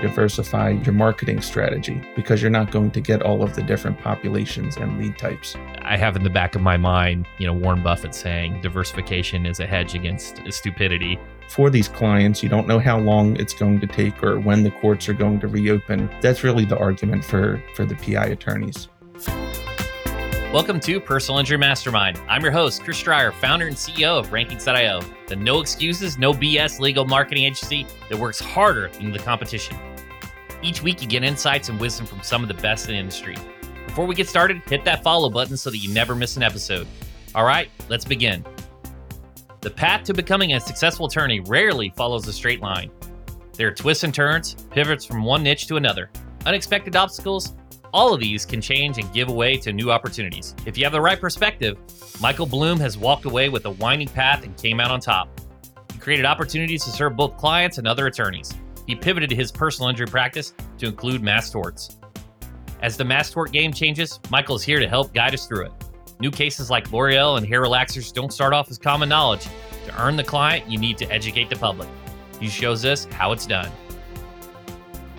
diversify your marketing strategy because you're not going to get all of the different populations and lead types. I have in the back of my mind, you know, Warren Buffett saying diversification is a hedge against stupidity. For these clients, you don't know how long it's going to take or when the courts are going to reopen. That's really the argument for, for the PI attorneys. Welcome to Personal Injury Mastermind. I'm your host, Chris Dreyer, founder and CEO of Rankings.io, the no excuses, no BS legal marketing agency that works harder than the competition. Each week, you get insights and wisdom from some of the best in the industry. Before we get started, hit that follow button so that you never miss an episode. All right, let's begin. The path to becoming a successful attorney rarely follows a straight line. There are twists and turns, pivots from one niche to another, unexpected obstacles, all of these can change and give way to new opportunities. If you have the right perspective, Michael Blom has walked away with a winding path and came out on top. He created opportunities to serve both clients and other attorneys. He pivoted his personal injury practice to include mass torts. As the mass tort game changes, Michael is here to help guide us through it. New cases like L'Oreal and hair relaxers don't start off as common knowledge. To earn the client, you need to educate the public. He shows us how it's done.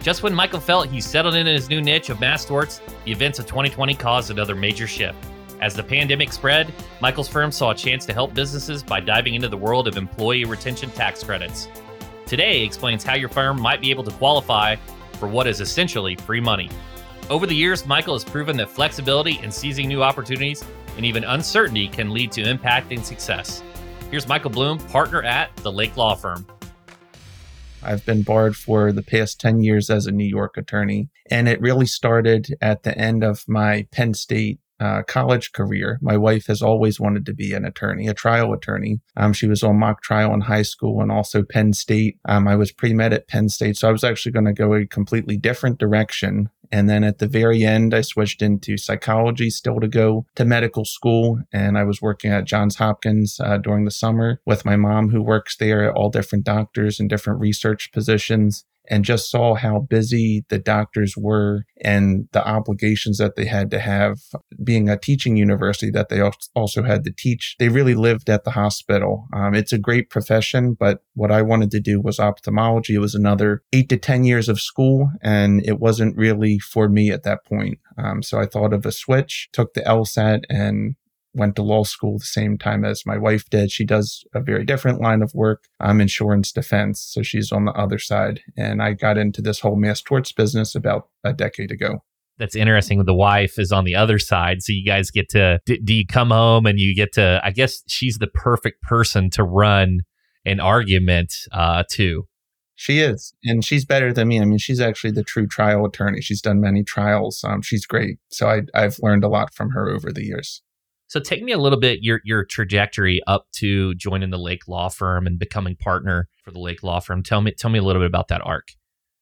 Just when Michael felt he settled in his new niche of mass torts, the events of 2020 caused another major shift. As the pandemic spread, Michael's firm saw a chance to help businesses by diving into the world of employee retention tax credits. Today explains how your firm might be able to qualify for what is essentially free money. Over the years, Michael has proven that flexibility in seizing new opportunities and even uncertainty can lead to impact and success. Here's Michael Blom, partner at the Lake Law Firm. I've been barred for the past 10 years as a New York attorney. And it really started at the end of my Penn State uh, college career. My wife has always wanted to be an attorney, a trial attorney. Um, she was on mock trial in high school and also Penn State. Um, I was pre med at Penn State. So I was actually going to go a completely different direction and then at the very end, I switched into psychology, still to go to medical school. And I was working at Johns Hopkins uh, during the summer with my mom, who works there, at all different doctors and different research positions and just saw how busy the doctors were and the obligations that they had to have being a teaching university that they also had to teach. They really lived at the hospital. Um, it's a great profession, but what I wanted to do was ophthalmology. It was another eight to 10 years of school and it wasn't really for me at that point. Um, so I thought of a switch, took the LSAT and went to law school the same time as my wife did. She does a very different line of work. I'm insurance defense. So she's on the other side. And I got into this whole mass torts business about a decade ago. That's interesting. The wife is on the other side. So you guys get to, do, do you come home and you get to, I guess she's the perfect person to run an argument uh, to. She is, and she's better than me. I mean, she's actually the true trial attorney. She's done many trials. Um, she's great. So I, I've learned a lot from her over the years. So take me a little bit your your trajectory up to joining the Lake Law Firm and becoming partner for the Lake Law Firm. Tell me tell me a little bit about that arc.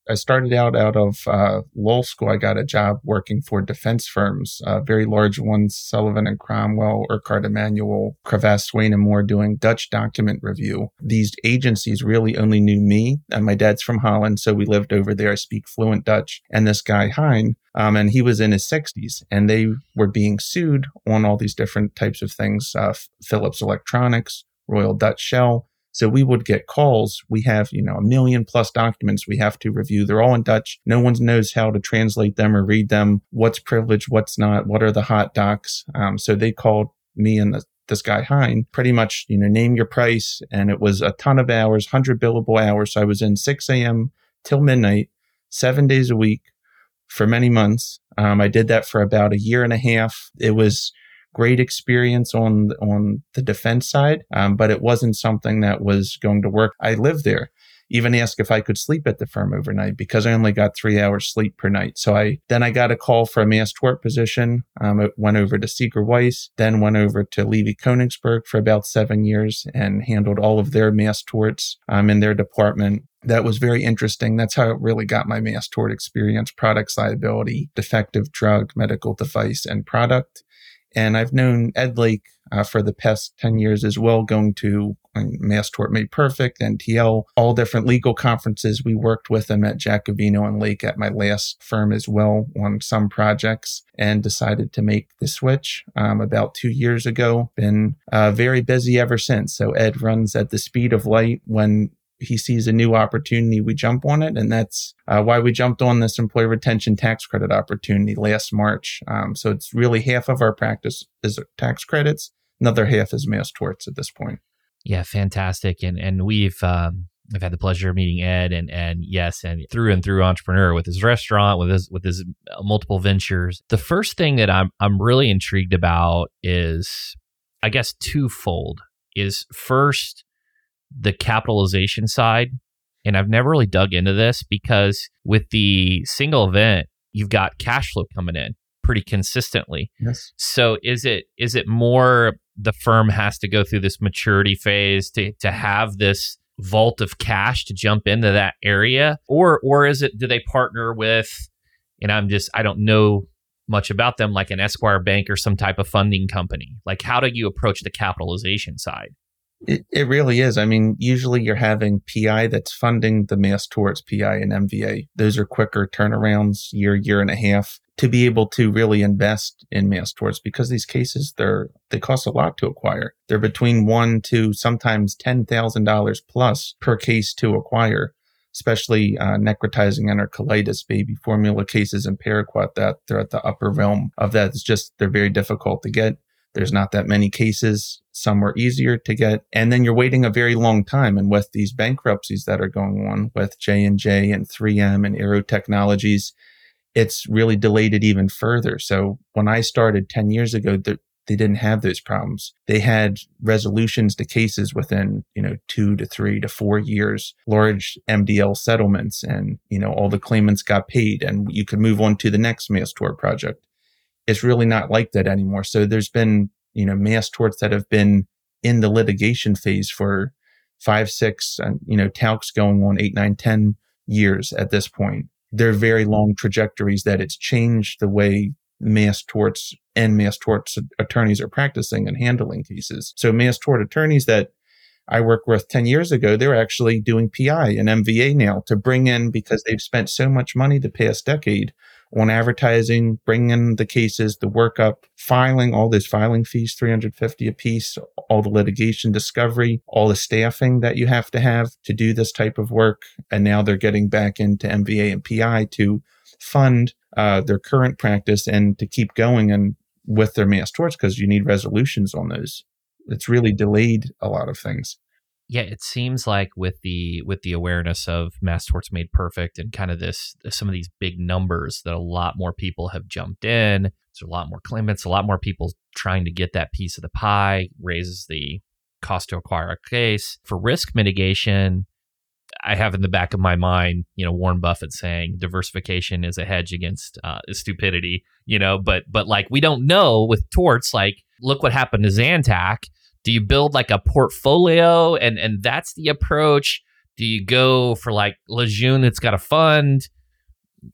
I started out out of uh, law school. I got a job working for defense firms, uh, very large ones, Sullivan and Cromwell, Urquhart Emanuel, Cravath, Swaine and Moore, doing Dutch document review. These agencies really only knew me, and my dad's from Holland, so we lived over there. I speak fluent Dutch, and this guy Hein. Um, and he was in his 60s, and they were being sued on all these different types of things uh, Philips Electronics, Royal Dutch Shell. So we would get calls. We have, you know, a million plus documents we have to review. They're all in Dutch. No one knows how to translate them or read them. What's privileged? What's not? What are the hot docs? Um, so they called me and the, this guy Hein pretty much, you know, name your price. And it was a ton of hours, 100 billable hours. So I was in 6 a.m. till midnight, seven days a week for many months. Um, I did that for about a year and a half. It was great experience on on the defense side, um, but it wasn't something that was going to work. I lived there. Even asked if I could sleep at the firm overnight because I only got three hours sleep per night. So I then I got a call for a mass tort position. Um, it went over to Seeger Weiss, then went over to Levy Konigsberg for about seven years and handled all of their mass torts um, in their department that was very interesting. That's how it really got my mass tort experience products liability, defective drug, medical device, and product. And I've known Ed Lake uh, for the past 10 years as well, going to Mass Tort Made Perfect, NTL, all different legal conferences. We worked with him at Gacovino and Lake at my last firm as well on some projects and decided to make the switch um, about two years ago. Been uh, very busy ever since. So Ed runs at the speed of light when he sees a new opportunity, we jump on it. And that's uh, why we jumped on this employee retention tax credit opportunity last March. Um, so it's really half of our practice is tax credits, another half is mass torts at this point. Yeah, fantastic. And and we've um, I've had the pleasure of meeting Ed, and and yes, and through and through entrepreneur with his restaurant, with his with his multiple ventures. The first thing that I'm I'm really intrigued about is, I guess, twofold. Is first the capitalization side, and I've never really dug into this because with the single event, you've got cash flow coming in pretty consistently. Yes. So is it is it more the firm has to go through this maturity phase to to have this vault of cash to jump into that area or or is it do they partner with and I'm just I don't know much about them like an Esquire bank or some type of funding company like how do you approach the capitalization side it, it really is. I mean, usually you're having PI that's funding the mass torts PI and MVA. Those are quicker turnarounds, year, year and a half to be able to really invest in mass torts because these cases they're they cost a lot to acquire. They're between one to sometimes ten thousand dollars plus per case to acquire, especially uh, necrotizing enterocolitis, baby formula cases, and paraquat that they're at the upper realm of that. It's just they're very difficult to get. There's not that many cases. Some are easier to get, and then you're waiting a very long time. And with these bankruptcies that are going on with J and J and 3M and Aearo Technologies, it's really delayed it even further. So when I started 10 years ago, the, they didn't have those problems. They had resolutions to cases within, you know, two to three to four years, large MDL settlements, and, you know, all the claimants got paid and you could move on to the next mass tort project. It's really not like that anymore. So there's been, you know, mass torts that have been in the litigation phase for five, six, and, you know, talcs going on eight, nine, ten years at this point they're very long trajectories that it's changed the way mass torts and mass torts attorneys are practicing and handling cases. So mass tort attorneys that I worked with 10 years ago, they're actually doing PI and MVA now to bring in because they've spent so much money the past decade on advertising, bringing in the cases, the workup, filing, all those filing fees, 350 a piece, all the litigation discovery, all the staffing that you have to have to do this type of work. And now they're getting back into MVA and PI to fund uh, their current practice and to keep going and with their mass torts because you need resolutions on those. It's really delayed a lot of things yeah it seems like with the with the awareness of mass torts made perfect and kind of this some of these big numbers that a lot more people have jumped in there's a lot more claimants a lot more people trying to get that piece of the pie raises the cost to acquire a case. For risk mitigation I have in the back of my mind, you know, Warren Buffett saying diversification is a hedge against uh, stupidity, you know, but but like we don't know with torts, like look what happened to Zantac do you build like a portfolio? And and that's the approach. Do you go for like lejeune that's got a fund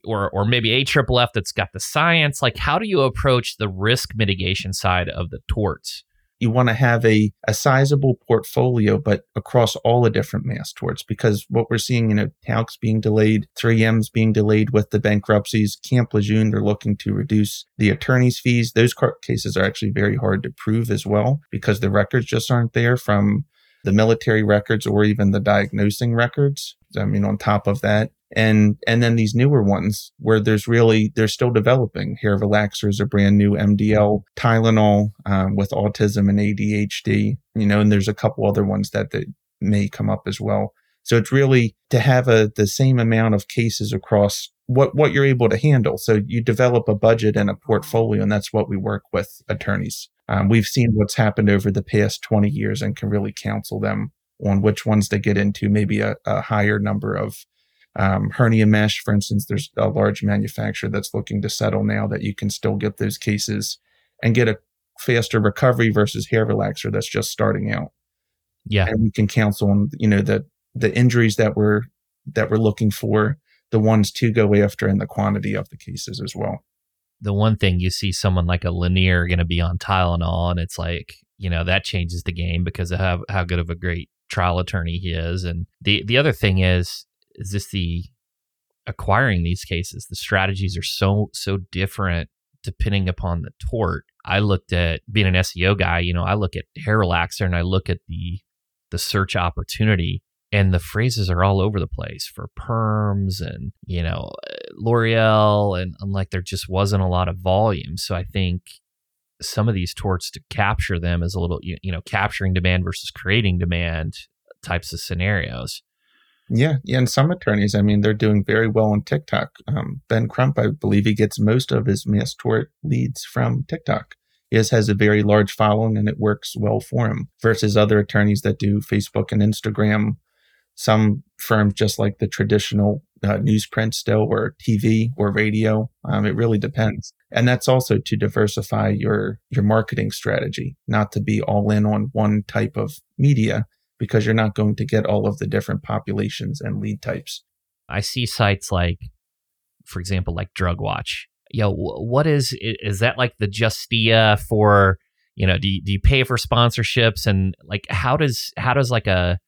or or maybe a triple f that's got the science? Like how do you approach the risk mitigation side of the torts you want to have a, a sizable portfolio, but across all the different mass torts, because what we're seeing, you know, Talcs being delayed, 3M's being delayed with the bankruptcies, Camp Lejeune, they're looking to reduce the attorney's fees. Those court cases are actually very hard to prove as well because the records just aren't there from the military records or even the diagnosing records. I mean, on top of that, and and then these newer ones where there's really they're still developing. Hair relaxers, a brand new MDL, Tylenol um, with autism and ADHD. You know, and there's a couple other ones that that may come up as well. So it's really to have a the same amount of cases across what what you're able to handle. So you develop a budget and a portfolio, and that's what we work with attorneys. Um, we've seen what's happened over the past 20 years and can really counsel them on which ones to get into, maybe a, a higher number of um, hernia mesh, for instance, there's a large manufacturer that's looking to settle now that you can still get those cases and get a faster recovery versus hair relaxer that's just starting out. Yeah. And we can counsel on, you know, the, the injuries that we're, that we're looking for, the ones to go after and the quantity of the cases as well. The one thing you see someone like a Lanier going to be on Tylenol and it's like, you know, that changes the game because of how, how good of a great trial attorney he is. And the, the other thing is, is this the acquiring these cases? The strategies are so so different depending upon the tort. I looked at being an SEO guy, you know, I look at hair relaxer and I look at the the search opportunity and the phrases are all over the place for perms and you know l'oreal and, and like there just wasn't a lot of volume so i think some of these torts to capture them is a little you, you know capturing demand versus creating demand types of scenarios yeah, yeah, and some attorneys, I mean, they're doing very well on TikTok. Um, ben Crump, I believe he gets most of his mass tort leads from TikTok. He has, has a very large following and it works well for him versus other attorneys that do Facebook and Instagram some firms just like the traditional uh, newsprint still or TV or radio. Um, it really depends. And that's also to diversify your, your marketing strategy, not to be all in on one type of media because you're not going to get all of the different populations and lead types. I see sites like, for example, like Drug Watch. Yo, what is, is that like the Justia for, you know, do you, do you pay for sponsorships and like, how does, how does like a,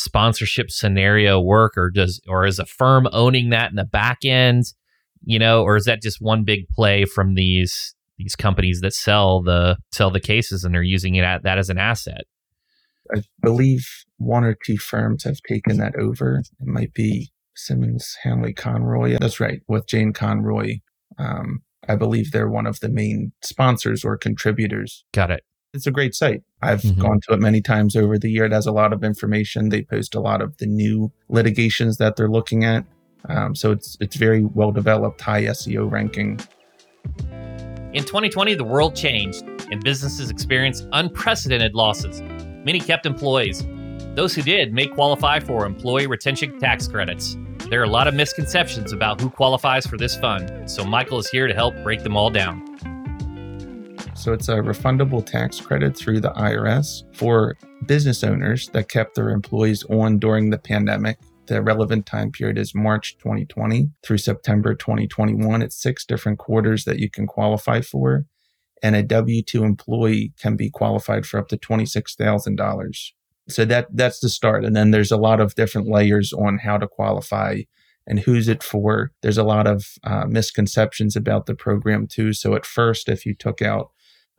sponsorship scenario work or does or is a firm owning that in the back end? You know or is that just one big play from these these companies that sell the sell the cases and they're using it at that as an asset? I believe one or two firms have taken that over. It might be simmons hanly conroy. That's right with jayne conroy. Um, i believe they're one of the main sponsors or contributors. Got it it's a great site. I've mm-hmm. gone to it many times over the year. It has a lot of information. They post a lot of the new litigations that they're looking at. Um, so it's it's very well developed, high SEO ranking. In 2020, the world changed and businesses experienced unprecedented losses. Many kept employees. Those who did may qualify for employee retention tax credits. There are a lot of misconceptions about who qualifies for this fund, so Michael is here to help break them all down. So it's a refundable tax credit through the IRS for business owners that kept their employees on during the pandemic. The relevant time period is March 2020 through September 2021. It's six different quarters that you can qualify for. And a W 2 employee can be qualified for up to $26,000. So that, that's the start. And then there's a lot of different layers on how to qualify and who's it for. There's a lot of uh, misconceptions about the program too. So at first, if you took out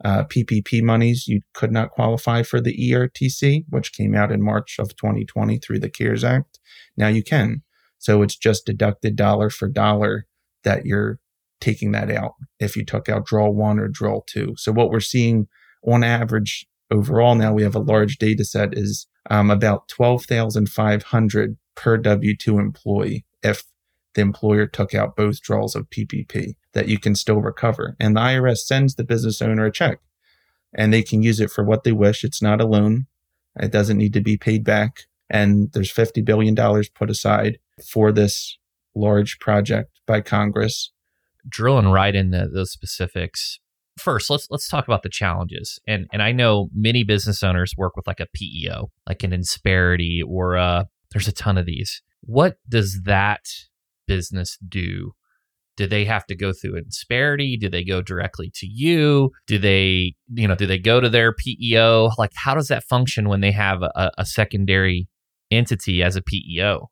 uh, PPP monies, you could not qualify for the ERTC, which came out in March of 2020 through the CARES Act. Now you can. So it's just deducted dollar for dollar that you're taking that out if you took out draw one or draw two. So what we're seeing on average overall now, we have a large data set is um, about 12,500 per W 2 employee if the employer took out both draws of PPP that you can still recover. And the IRS sends the business owner a check and they can use it for what they wish. It's not a loan. It doesn't need to be paid back. And there's $50 billion put aside for this large project by Congress. Drilling right into those specifics. First, let's let's talk about the challenges. And and I know many business owners work with like a PEO, like an Insperity or uh there's a ton of these. What does that business do? Do they have to go through Insperity? Do they go directly to you? Do they, you know, do they go to their PEO? Like, how does that function when they have a, a secondary entity as a PEO?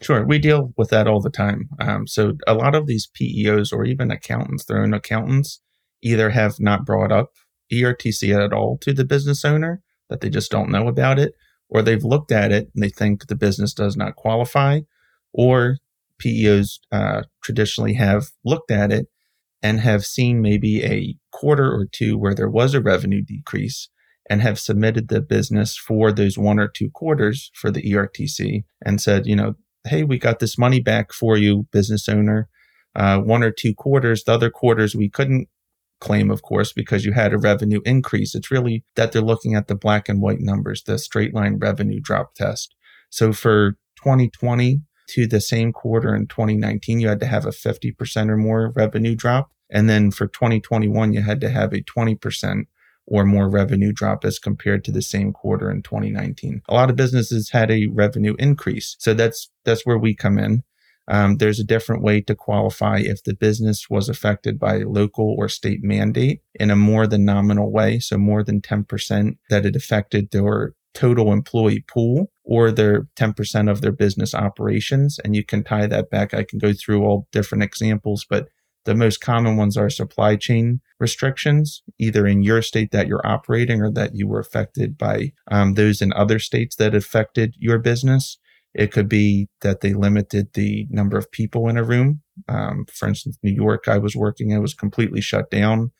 Sure, we deal with that all the time. Um, so a lot of these PEOs or even accountants, their own accountants, either have not brought up ERTC at all to the business owner that they just don't know about it, or they've looked at it and they think the business does not qualify, or PEOs uh, traditionally have looked at it and have seen maybe a quarter or two where there was a revenue decrease and have submitted the business for those one or two quarters for the ERTC and said, you know, hey, we got this money back for you, business owner. Uh, one or two quarters. The other quarters we couldn't claim, of course, because you had a revenue increase. It's really that they're looking at the black and white numbers, the straight line revenue drop test. So for 2020, to the same quarter in 2019, you had to have a 50% or more revenue drop. And then for 2021, you had to have a 20% or more revenue drop as compared to the same quarter in 2019. A lot of businesses had a revenue increase. So that's, that's where we come in. Um, there's a different way to qualify if the business was affected by a local or state mandate in a more than nominal way. So more than 10% that it affected their total employee pool or their 10% of their business operations. And you can tie that back. I can go through all different examples, but the most common ones are supply chain restrictions, either in your state that you're operating or that you were affected by um, those in other states that affected your business. It could be that they limited the number of people in a room. Um, for instance, New York, I was working, it was completely shut down,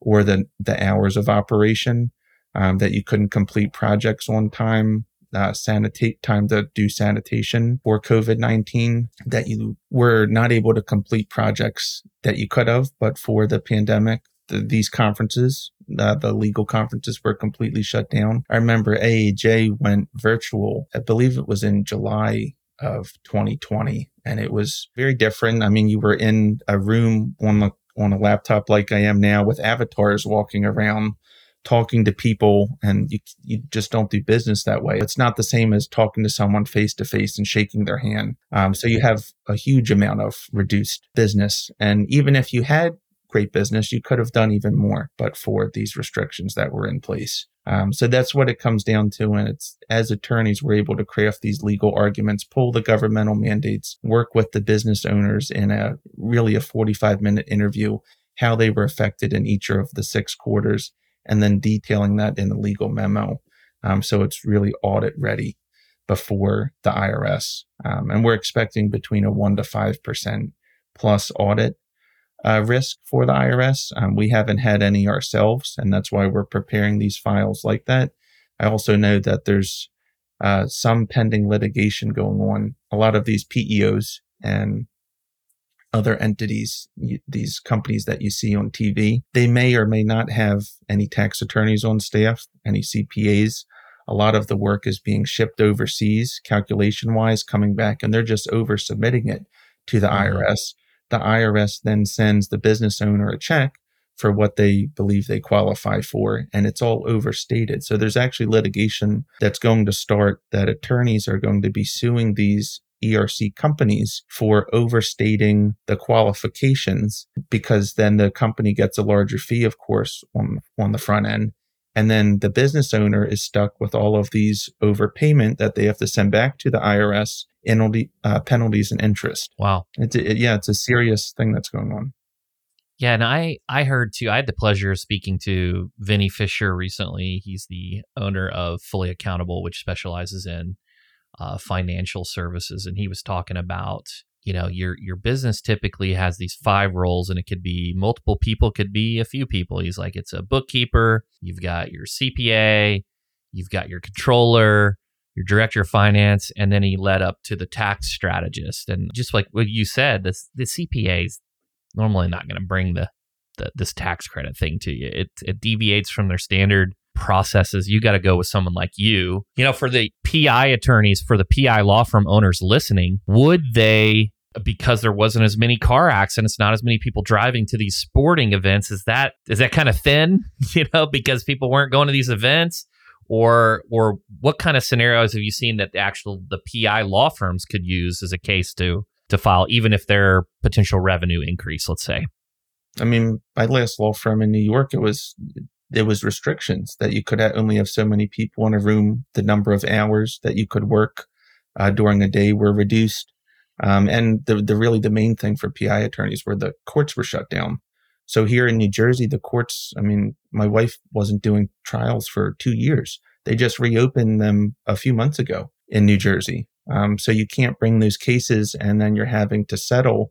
or the, the hours of operation, um, that you couldn't complete projects on time, uh, sanitate time to do sanitation for COVID 19, that you were not able to complete projects that you could have, but for the pandemic, the, these conferences, uh, the legal conferences were completely shut down. I remember AAJ went virtual. I believe it was in July of 2020 and it was very different. I mean, you were in a room on the on a laptop like I am now with avatars walking around talking to people and you, you just don't do business that way. It's not the same as talking to someone face to face and shaking their hand. Um, so you have a huge amount of reduced business. And even if you had great business, you could have done even more, but for these restrictions that were in place. Um, so that's what it comes down to. And it's as attorneys, we're able to craft these legal arguments, pull the governmental mandates, work with the business owners in a really a 45 minute interview, how they were affected in each of the six quarters, and then detailing that in a legal memo. Um, so it's really audit ready before the IRS. Um, and we're expecting between a one to 5% plus audit uh, risk for the IRS. Um, we haven't had any ourselves, and that's why we're preparing these files like that. I also know that there's uh, some pending litigation going on. A lot of these PEOs and other entities, these companies that you see on TV, they may or may not have any tax attorneys on staff, any CPAs. A lot of the work is being shipped overseas, calculation wise, coming back, and they're just over submitting it to the mm-hmm. IRS the IRS then sends the business owner a check for what they believe they qualify for, and it's all overstated. So there's actually litigation that's going to start that attorneys are going to be suing these ERC companies for overstating the qualifications because then the company gets a larger fee, of course, on, on the front end. And then the business owner is stuck with all of these overpayment that they have to send back to the IRS penalty, uh, penalties and interest. Wow. It's a, it, yeah, it's a serious thing that's going on. Yeah, and I I heard too. I had the pleasure of speaking to Vinny Fisher recently. He's the owner of Fully Accountable, which specializes in uh, financial services, and he was talking about you know your your business typically has these five roles, and it could be multiple people, could be a few people. He's like, it's a bookkeeper, you've got your CPA, you've got your controller, your director of finance, and then he led up to the tax strategist. And just like what you said, the the CPA is normally not going to bring the, the this tax credit thing to you. It it deviates from their standard processes. You got to go with someone like you. You know, for the PI attorneys, for the PI law firm owners listening, would they because there wasn't as many car accidents, not as many people driving to these sporting events. Is that is that kind of thin? You know, because people weren't going to these events or or what kind of scenarios have you seen that the actual the PI law firms could use as a case to to file, even if their potential revenue increase, let's say? I mean, my last law firm in New York, it was there was restrictions that you could only have so many people in a room. The number of hours that you could work uh, during a day were reduced, um, and the the really the main thing for PI attorneys were the courts were shut down. So here in New Jersey, the courts, I mean, my wife wasn't doing trials for two years. They just reopened them a few months ago in New Jersey. Um, so you can't bring those cases and then you're having to settle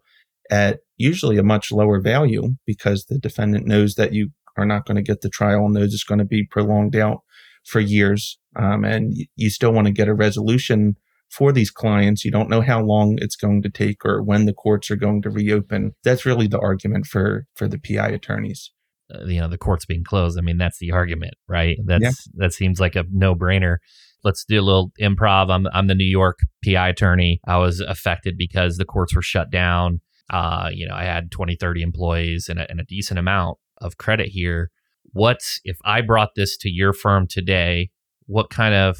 at usually a much lower value because the defendant knows that you are not going to get the trial and knows it's going to be prolonged out for years. Um, and you still want to get a resolution for these clients. You don't know how long it's going to take or when the courts are going to reopen. That's really the argument for for the PI attorneys. Uh, you know, the courts being closed. I mean, that's the argument, right? That's yeah. that seems like a no brainer. Let's do a little improv. I'm I'm the New York PI attorney. I was affected because the courts were shut down. Uh, you know, I had 20, 30 employees and a, and a decent amount of credit here. What if I brought this to your firm today? What kind of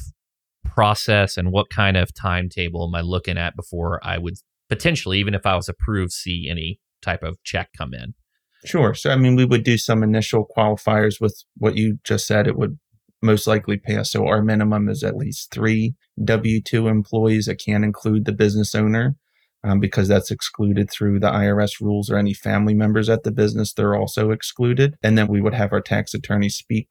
process and what kind of timetable am I looking at before I would potentially, even if I was approved, see any type of check come in? Sure. So, I mean, we would do some initial qualifiers with what you just said. It would most likely pass. So, our minimum is at least three W 2 employees. It can include the business owner um, because that's excluded through the IRS rules or any family members at the business. They're also excluded. And then we would have our tax attorney speak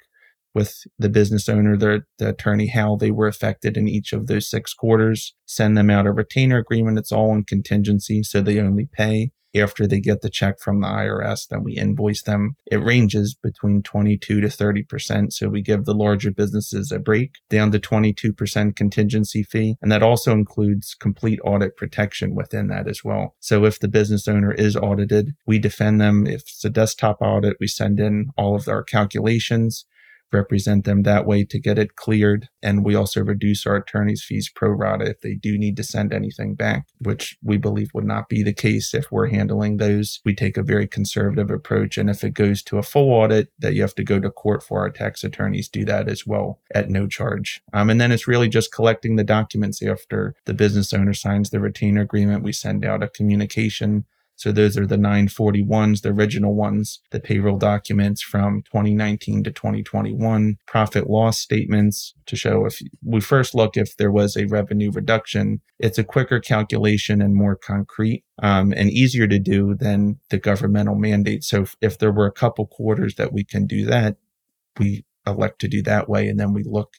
with the business owner, the, the attorney, how they were affected in each of those six quarters, send them out a retainer agreement. It's all in contingency. So they only pay after they get the check from the IRS, then we invoice them. It ranges between 22 to 30%. So we give the larger businesses a break down to 22% contingency fee. And that also includes complete audit protection within that as well. So if the business owner is audited, we defend them. If it's a desktop audit, we send in all of our calculations represent them that way to get it cleared. And we also reduce our attorney's fees pro rata if they do need to send anything back, which we believe would not be the case if we're handling those. We take a very conservative approach. And if it goes to a full audit that you have to go to court for, our tax attorneys do that as well at no charge. Um, and then it's really just collecting the documents after the business owner signs the retainer agreement. We send out a communication so those are the 941s, the original ones, the payroll documents from 2019 to 2021, profit loss statements to show if we first look if there was a revenue reduction. It's a quicker calculation and more concrete um, and easier to do than the governmental mandate. So if, if there were a couple quarters that we can do that, we elect to do that way. And then we look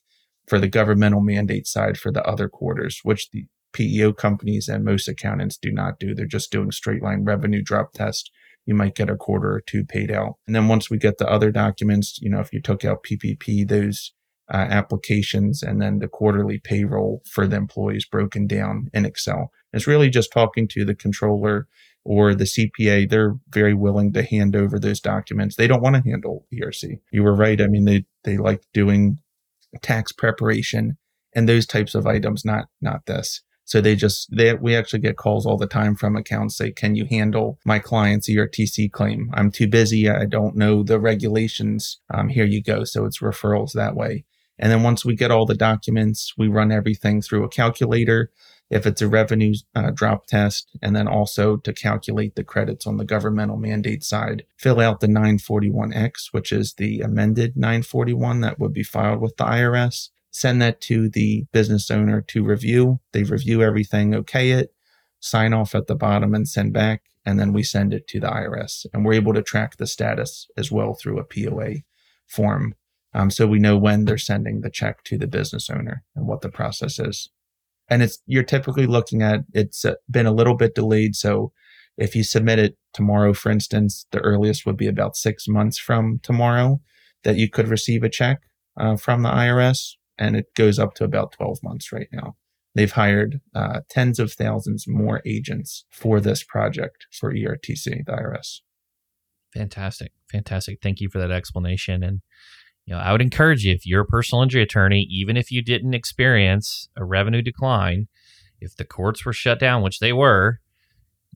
for the governmental mandate side for the other quarters, which the PEO companies and most accountants do not do. They're just doing straight line revenue drop test. You might get a quarter or two paid out. And then once we get the other documents, you know, if you took out PPP, those uh, applications and then the quarterly payroll for the employees broken down in Excel. It's really just talking to the controller or the CPA. They're very willing to hand over those documents. They don't want to handle ERC. You were right. I mean, they, they like doing tax preparation and those types of items, not, not this. So they just they we actually get calls all the time from accounts say, "Can you handle my client's ERTC claim? I'm too busy. I don't know the regulations. Um, here you go." So it's referrals that way. And then once we get all the documents, we run everything through a calculator. If it's a revenue uh, drop test, and then also to calculate the credits on the governmental mandate side, fill out the 941X, which is the amended 941 that would be filed with the IRS send that to the business owner to review. They review everything, okay it, sign off at the bottom and send back. And then we send it to the IRS and we're able to track the status as well through a POA form. Um, so we know when they're sending the check to the business owner and what the process is. And it's, you're typically looking at, it's been a little bit delayed. So if you submit it tomorrow, for instance, the earliest would be about six months from tomorrow that you could receive a check uh, from the IRS and it goes up to about 12 months right now. They've hired uh, tens of thousands more agents for this project for ERTC, the IRS. Fantastic. Fantastic. Thank you for that explanation. And, you know, I would encourage you, if you're a personal injury attorney, even if you didn't experience a revenue decline, if the courts were shut down, which they were,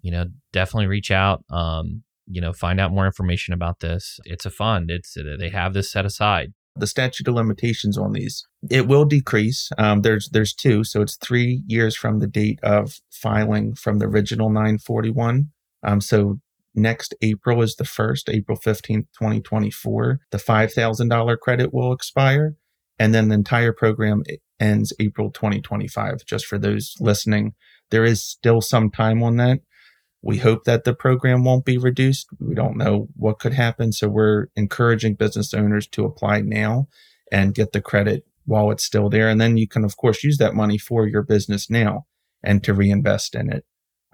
you know, definitely reach out. Um, you know, find out more information about this. It's a fund. It's they have this set aside the statute of limitations on these. It will decrease. Um, there's there's two, so it's three years from the date of filing from the original 941. Um, so next April is the first, April 15th, 2024. The $5,000 credit will expire. And then the entire program ends April 2025. Just for those listening, there is still some time on that. We hope that the program won't be reduced. We don't know what could happen. So we're encouraging business owners to apply now and get the credit while it's still there. And then you can, of course, use that money for your business now and to reinvest in it.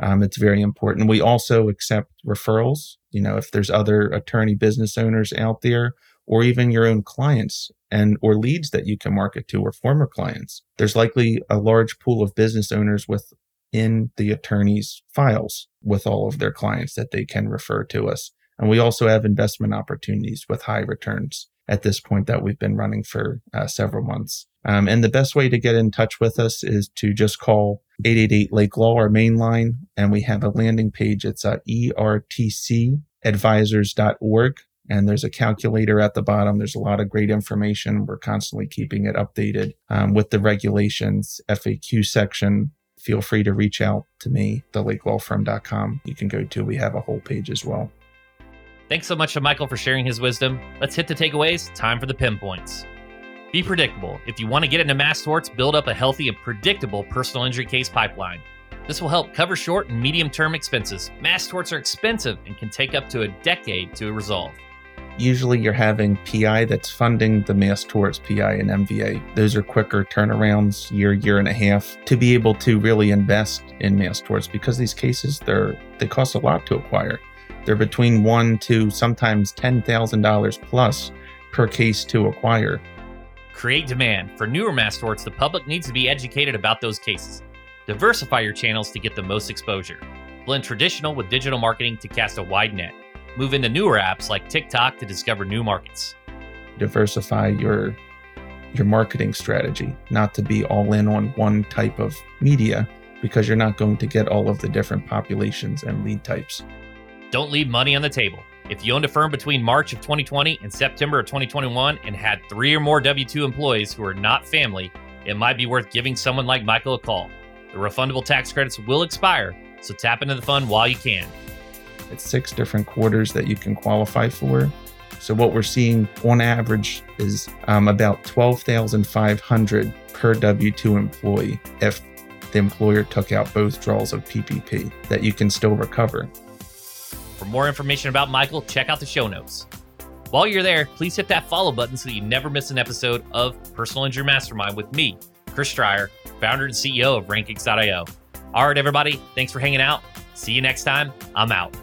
Um, it's very important. We also accept referrals. You know, if there's other attorney business owners out there or even your own clients and or leads that you can market to or former clients, there's likely a large pool of business owners with in the attorney's files with all of their clients that they can refer to us. And we also have investment opportunities with high returns at this point that we've been running for uh, several months. Um, and the best way to get in touch with us is to just call 888 Lake Law, our main line. And we have a landing page. It's at ertcadvisors.org. And there's a calculator at the bottom. There's a lot of great information. We're constantly keeping it updated um, with the regulations, FAQ section, feel free to reach out to me, thelakelawfirm.com. You can go to, we have a whole page as well. Thanks so much to Michael for sharing his wisdom. Let's hit the takeaways. Time for the pinpoints. Be predictable. If you want to get into mass torts, build up a healthy and predictable personal injury case pipeline. This will help cover short and medium term expenses. Mass torts are expensive and can take up to a decade to resolve. Usually you're having PI that's funding the mass torts, PI and MVA. Those are quicker turnarounds, year, year and a half, to be able to really invest in mass torts because these cases they're they cost a lot to acquire. They're between one to sometimes ten thousand dollars plus per case to acquire. Create demand. For newer mass torts, the public needs to be educated about those cases. Diversify your channels to get the most exposure. Blend traditional with digital marketing to cast a wide net. Move into newer apps like TikTok to discover new markets. Diversify your your marketing strategy, not to be all in on one type of media because you're not going to get all of the different populations and lead types. Don't leave money on the table. If you owned a firm between March of 2020 and September of 2021 and had three or more W 2 employees who are not family, it might be worth giving someone like Michael a call. The refundable tax credits will expire, so tap into the fund while you can. It's six different quarters that you can qualify for. So what we're seeing on average is um, about 12,500 per W-2 employee if the employer took out both draws of PPP that you can still recover. For more information about Michael, check out the show notes. While you're there, please hit that follow button so you never miss an episode of Personal Injury Mastermind with me, Chris Dreyer, founder and CEO of Rankings.io. All right, everybody, thanks for hanging out. See you next time. I'm out.